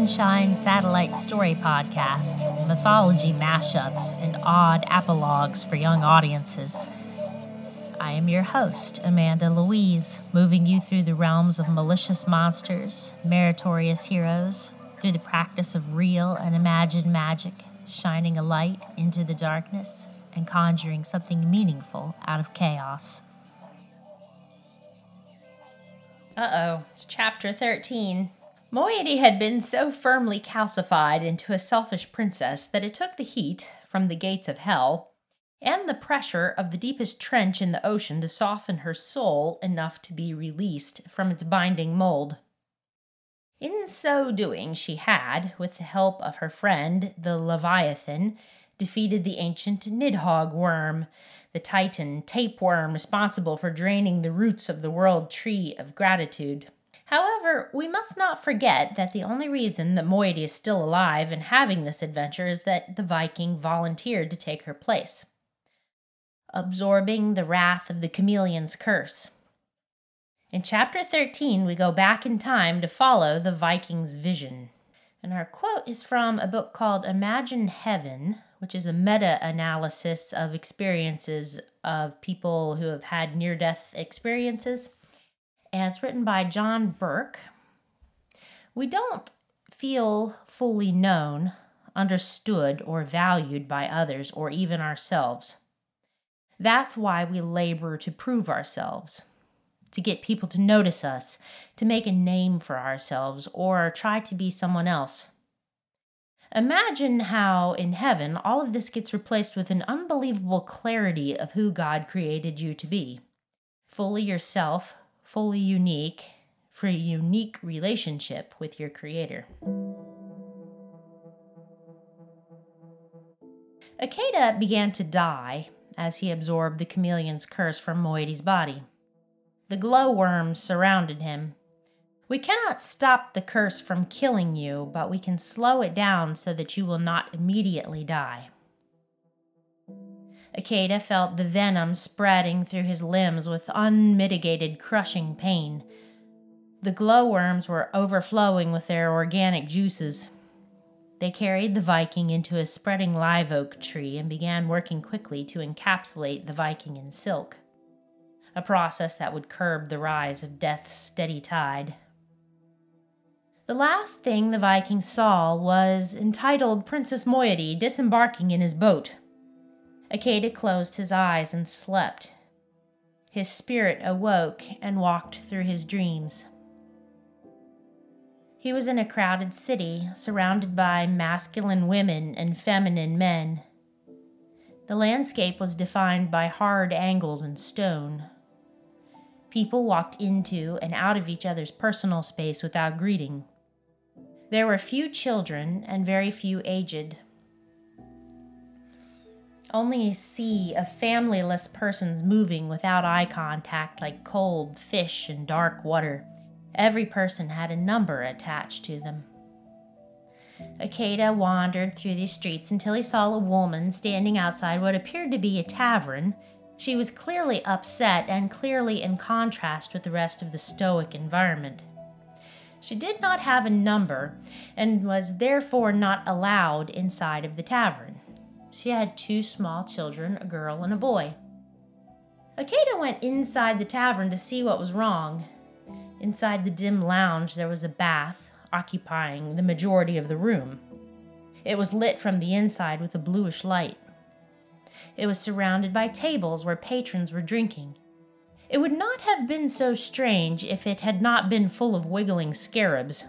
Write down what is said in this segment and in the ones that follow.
Sunshine Satellite Story Podcast, mythology mashups and odd apologues for young audiences. I am your host, Amanda Louise, moving you through the realms of malicious monsters, meritorious heroes, through the practice of real and imagined magic, shining a light into the darkness and conjuring something meaningful out of chaos. Uh oh, it's chapter 13. Moiety had been so firmly calcified into a selfish princess that it took the heat from the gates of hell and the pressure of the deepest trench in the ocean to soften her soul enough to be released from its binding mold. In so doing, she had, with the help of her friend, the Leviathan, defeated the ancient Nidhogg worm, the Titan tapeworm responsible for draining the roots of the world tree of gratitude. However, we must not forget that the only reason that Moiety is still alive and having this adventure is that the Viking volunteered to take her place, absorbing the wrath of the chameleon's curse. In chapter 13, we go back in time to follow the Viking's vision. And our quote is from a book called Imagine Heaven, which is a meta analysis of experiences of people who have had near death experiences and it's written by John Burke. We don't feel fully known, understood, or valued by others or even ourselves. That's why we labor to prove ourselves, to get people to notice us, to make a name for ourselves, or try to be someone else. Imagine how in heaven all of this gets replaced with an unbelievable clarity of who God created you to be. Fully yourself, fully unique for a unique relationship with your Creator. Akeda began to die as he absorbed the chameleon's curse from Moiety's body. The glowworms surrounded him. We cannot stop the curse from killing you, but we can slow it down so that you will not immediately die. Akeda felt the venom spreading through his limbs with unmitigated crushing pain. The glowworms were overflowing with their organic juices. They carried the Viking into a spreading live oak tree and began working quickly to encapsulate the Viking in silk, a process that would curb the rise of death's steady tide. The last thing the Viking saw was entitled Princess Moiety disembarking in his boat. Akeda closed his eyes and slept. His spirit awoke and walked through his dreams. He was in a crowded city, surrounded by masculine women and feminine men. The landscape was defined by hard angles and stone. People walked into and out of each other's personal space without greeting. There were few children and very few aged only see a sea of familyless persons moving without eye contact like cold fish in dark water. Every person had a number attached to them. Akeda wandered through the streets until he saw a woman standing outside what appeared to be a tavern. She was clearly upset and clearly in contrast with the rest of the stoic environment. She did not have a number and was therefore not allowed inside of the tavern. She had two small children, a girl and a boy. Akeda went inside the tavern to see what was wrong. Inside the dim lounge, there was a bath occupying the majority of the room. It was lit from the inside with a bluish light. It was surrounded by tables where patrons were drinking. It would not have been so strange if it had not been full of wiggling scarabs.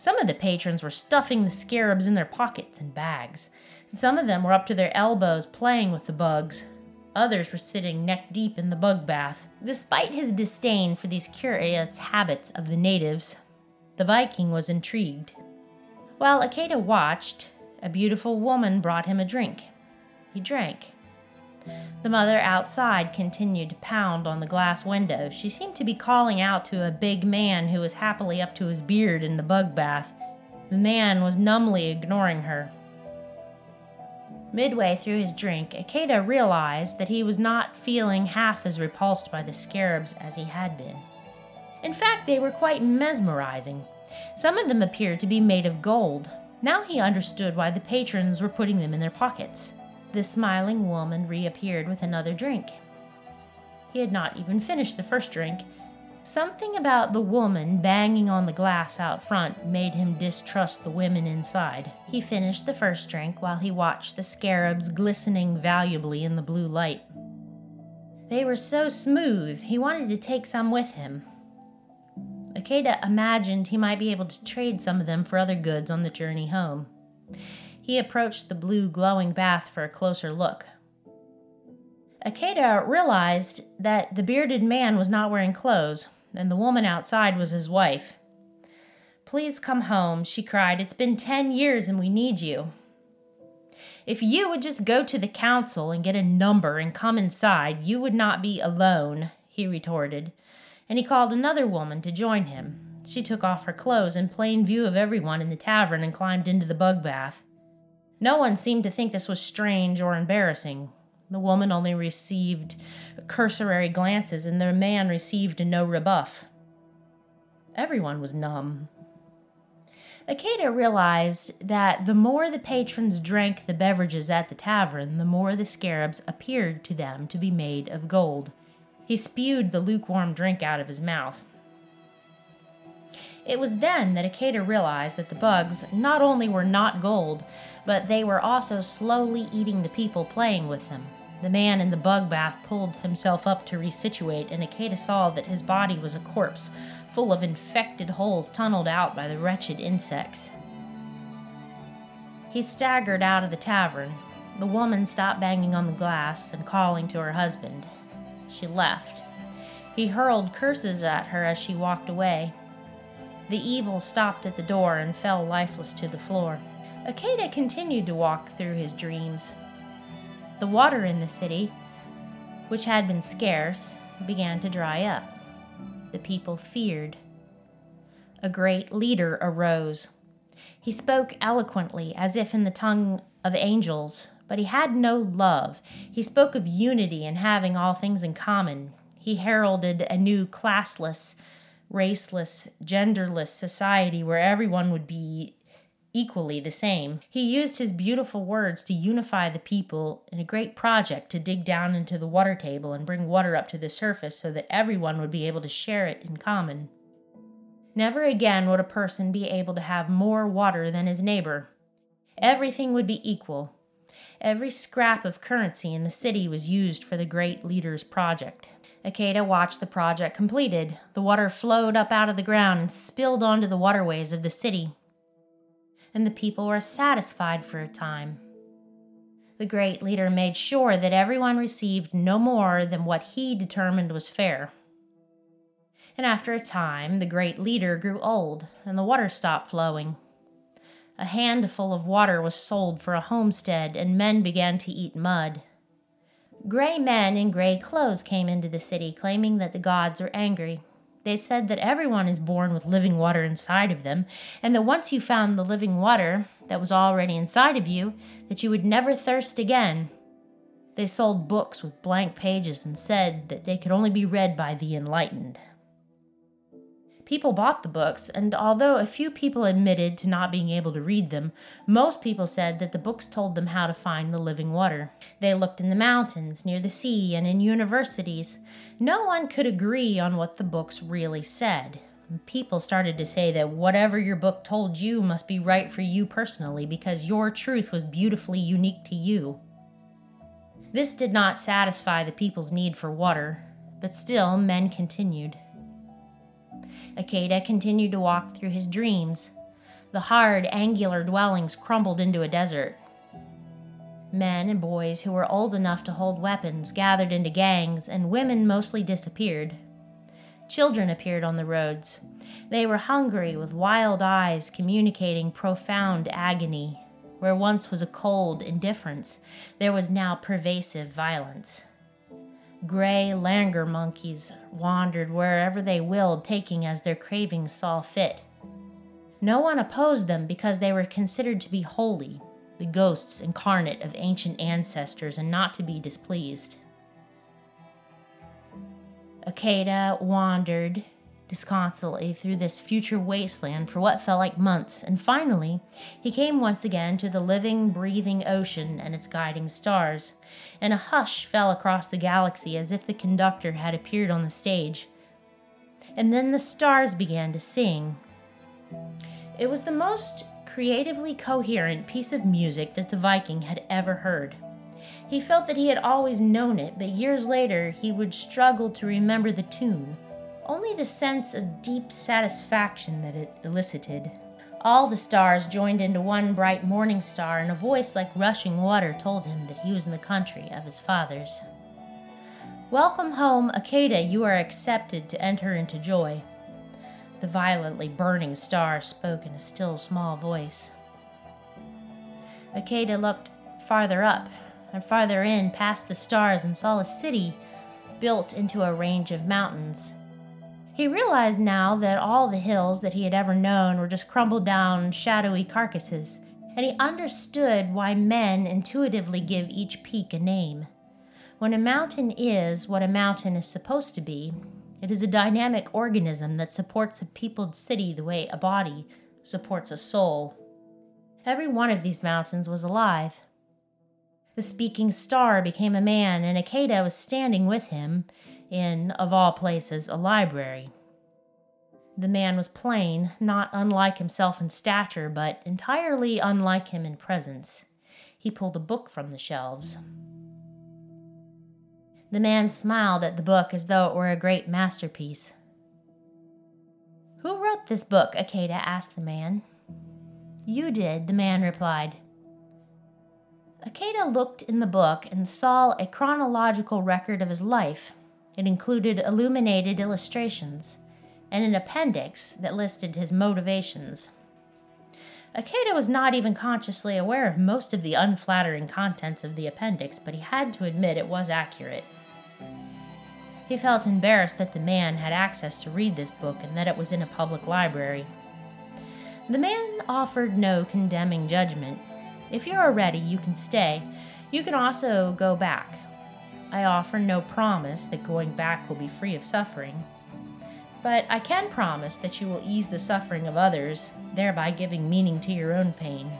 Some of the patrons were stuffing the scarabs in their pockets and bags. Some of them were up to their elbows playing with the bugs. Others were sitting neck deep in the bug bath. Despite his disdain for these curious habits of the natives, the Viking was intrigued. While Akeda watched, a beautiful woman brought him a drink. He drank. The mother outside continued to pound on the glass window. She seemed to be calling out to a big man who was happily up to his beard in the bug bath. The man was numbly ignoring her. Midway through his drink, Akeda realized that he was not feeling half as repulsed by the scarabs as he had been. In fact, they were quite mesmerizing. Some of them appeared to be made of gold. Now he understood why the patrons were putting them in their pockets. The smiling woman reappeared with another drink. He had not even finished the first drink. Something about the woman banging on the glass out front made him distrust the women inside. He finished the first drink while he watched the scarabs glistening valuably in the blue light. They were so smooth, he wanted to take some with him. Akeda imagined he might be able to trade some of them for other goods on the journey home. He approached the blue glowing bath for a closer look. Akeda realized that the bearded man was not wearing clothes, and the woman outside was his wife. Please come home, she cried. It's been ten years and we need you. If you would just go to the council and get a number and come inside, you would not be alone, he retorted, and he called another woman to join him. She took off her clothes in plain view of everyone in the tavern and climbed into the bug bath. No one seemed to think this was strange or embarrassing. The woman only received cursory glances, and the man received no rebuff. Everyone was numb. Akeda realized that the more the patrons drank the beverages at the tavern, the more the scarabs appeared to them to be made of gold. He spewed the lukewarm drink out of his mouth. It was then that Akeda realized that the bugs not only were not gold, but they were also slowly eating the people playing with them. The man in the bug bath pulled himself up to resituate, and Akeda saw that his body was a corpse, full of infected holes tunneled out by the wretched insects. He staggered out of the tavern. The woman stopped banging on the glass and calling to her husband. She left. He hurled curses at her as she walked away. The evil stopped at the door and fell lifeless to the floor. Akeda continued to walk through his dreams. The water in the city, which had been scarce, began to dry up. The people feared. A great leader arose. He spoke eloquently, as if in the tongue of angels, but he had no love. He spoke of unity and having all things in common. He heralded a new classless, raceless, genderless society where everyone would be equally the same. He used his beautiful words to unify the people in a great project to dig down into the water table and bring water up to the surface so that everyone would be able to share it in common. Never again would a person be able to have more water than his neighbor. Everything would be equal. Every scrap of currency in the city was used for the great leader's project. Akeda watched the project completed. The water flowed up out of the ground and spilled onto the waterways of the city and the people were satisfied for a time. The great leader made sure that everyone received no more than what he determined was fair. And after a time, the great leader grew old, and the water stopped flowing. A handful of water was sold for a homestead, and men began to eat mud. Gray men in gray clothes came into the city, claiming that the gods were angry. They said that everyone is born with living water inside of them, and that once you found the living water that was already inside of you, that you would never thirst again. They sold books with blank pages and said that they could only be read by the enlightened. People bought the books, and although a few people admitted to not being able to read them, most people said that the books told them how to find the living water. They looked in the mountains, near the sea, and in universities. No one could agree on what the books really said. People started to say that whatever your book told you must be right for you personally because your truth was beautifully unique to you. This did not satisfy the people's need for water, but still men continued. Akeda continued to walk through his dreams. The hard, angular dwellings crumbled into a desert. Men and boys who were old enough to hold weapons gathered into gangs, and women mostly disappeared. Children appeared on the roads. They were hungry, with wild eyes communicating profound agony. Where once was a cold indifference, there was now pervasive violence. Gray langur monkeys wandered wherever they willed, taking as their cravings saw fit. No one opposed them because they were considered to be holy, the ghosts incarnate of ancient ancestors, and not to be displeased. Akeda wandered disconsolately through this future wasteland for what felt like months, and finally, he came once again to the living, breathing ocean and its guiding stars, and a hush fell across the galaxy as if the conductor had appeared on the stage. And then the stars began to sing. It was the most creatively coherent piece of music that the Viking had ever heard. He felt that he had always known it, but years later he would struggle to remember the tune only the sense of deep satisfaction that it elicited. All the stars joined into one bright morning star, and a voice like rushing water told him that he was in the country of his fathers. Welcome home, Akeda, you are accepted to enter into joy. The violently burning star spoke in a still small voice. Akeda looked farther up and farther in past the stars and saw a city built into a range of mountains. He realized now that all the hills that he had ever known were just crumbled down, shadowy carcasses, and he understood why men intuitively give each peak a name. When a mountain is what a mountain is supposed to be, it is a dynamic organism that supports a peopled city the way a body supports a soul. Every one of these mountains was alive. The speaking star became a man, and Akeda was standing with him, in, of all places, a library. The man was plain, not unlike himself in stature, but entirely unlike him in presence. He pulled a book from the shelves. The man smiled at the book as though it were a great masterpiece. Who wrote this book? Akeda asked the man. You did, the man replied. Akeda looked in the book and saw a chronological record of his life, it included illuminated illustrations and an appendix that listed his motivations. Akeda was not even consciously aware of most of the unflattering contents of the appendix, but he had to admit it was accurate. He felt embarrassed that the man had access to read this book and that it was in a public library. The man offered no condemning judgment. If you are ready, you can stay. You can also go back. I offer no promise that going back will be free of suffering. But I can promise that you will ease the suffering of others, thereby giving meaning to your own pain.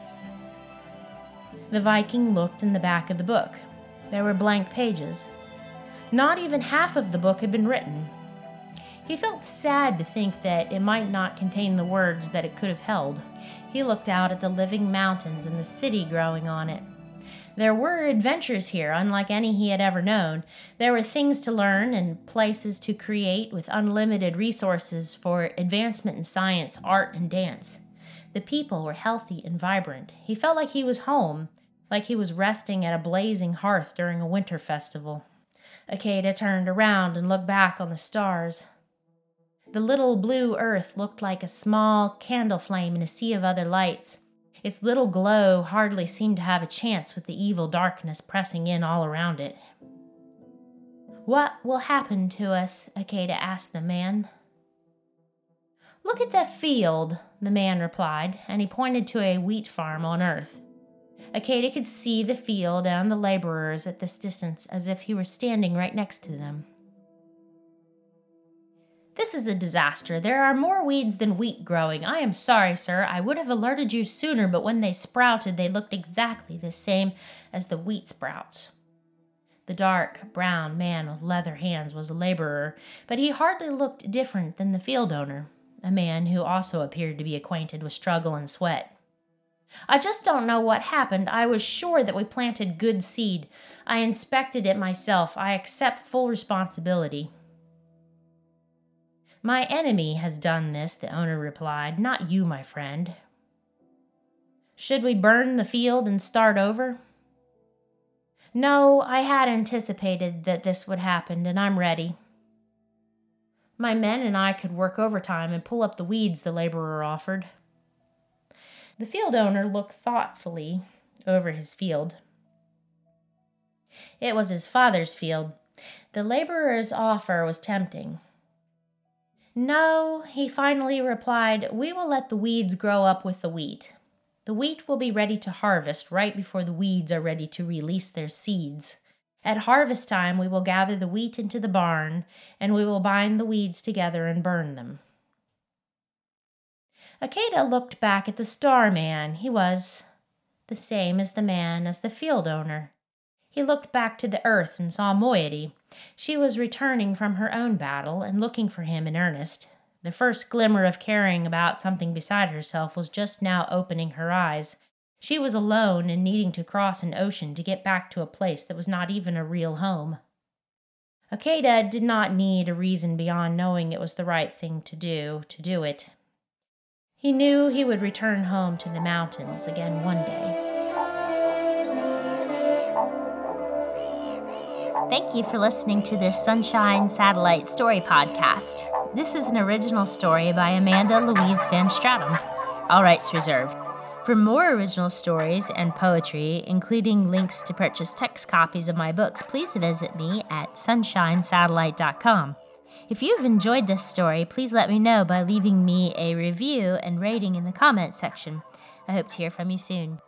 The Viking looked in the back of the book. There were blank pages. Not even half of the book had been written. He felt sad to think that it might not contain the words that it could have held. He looked out at the living mountains and the city growing on it. There were adventures here, unlike any he had ever known. There were things to learn and places to create with unlimited resources for advancement in science, art, and dance. The people were healthy and vibrant. He felt like he was home, like he was resting at a blazing hearth during a winter festival. Akeda turned around and looked back on the stars. The little blue earth looked like a small candle flame in a sea of other lights. Its little glow hardly seemed to have a chance with the evil darkness pressing in all around it. What will happen to us? Akeda asked the man. Look at that field, the man replied, and he pointed to a wheat farm on earth. Akeda could see the field and the laborers at this distance as if he were standing right next to them. This is a disaster. There are more weeds than wheat growing. I am sorry, sir. I would have alerted you sooner, but when they sprouted, they looked exactly the same as the wheat sprouts. The dark, brown man with leather hands was a laborer, but he hardly looked different than the field owner, a man who also appeared to be acquainted with struggle and sweat. I just don't know what happened. I was sure that we planted good seed. I inspected it myself. I accept full responsibility. My enemy has done this, the owner replied, not you, my friend. Should we burn the field and start over? No, I had anticipated that this would happen, and I'm ready. My men and I could work overtime and pull up the weeds, the laborer offered. The field owner looked thoughtfully over his field. It was his father's field. The laborer's offer was tempting. No, he finally replied, we will let the weeds grow up with the wheat. The wheat will be ready to harvest right before the weeds are ready to release their seeds. At harvest time, we will gather the wheat into the barn, and we will bind the weeds together and burn them. Akeda looked back at the star man. He was the same as the man as the field owner. He looked back to the earth and saw Moiety. She was returning from her own battle and looking for him in earnest. The first glimmer of caring about something beside herself was just now opening her eyes. She was alone and needing to cross an ocean to get back to a place that was not even a real home. Akeda did not need a reason beyond knowing it was the right thing to do to do it. He knew he would return home to the mountains again one day. Thank you for listening to this Sunshine Satellite Story Podcast. This is an original story by Amanda Louise Van Stratum. All rights reserved. For more original stories and poetry, including links to purchase text copies of my books, please visit me at sunshinesatellite.com. If you've enjoyed this story, please let me know by leaving me a review and rating in the comments section. I hope to hear from you soon.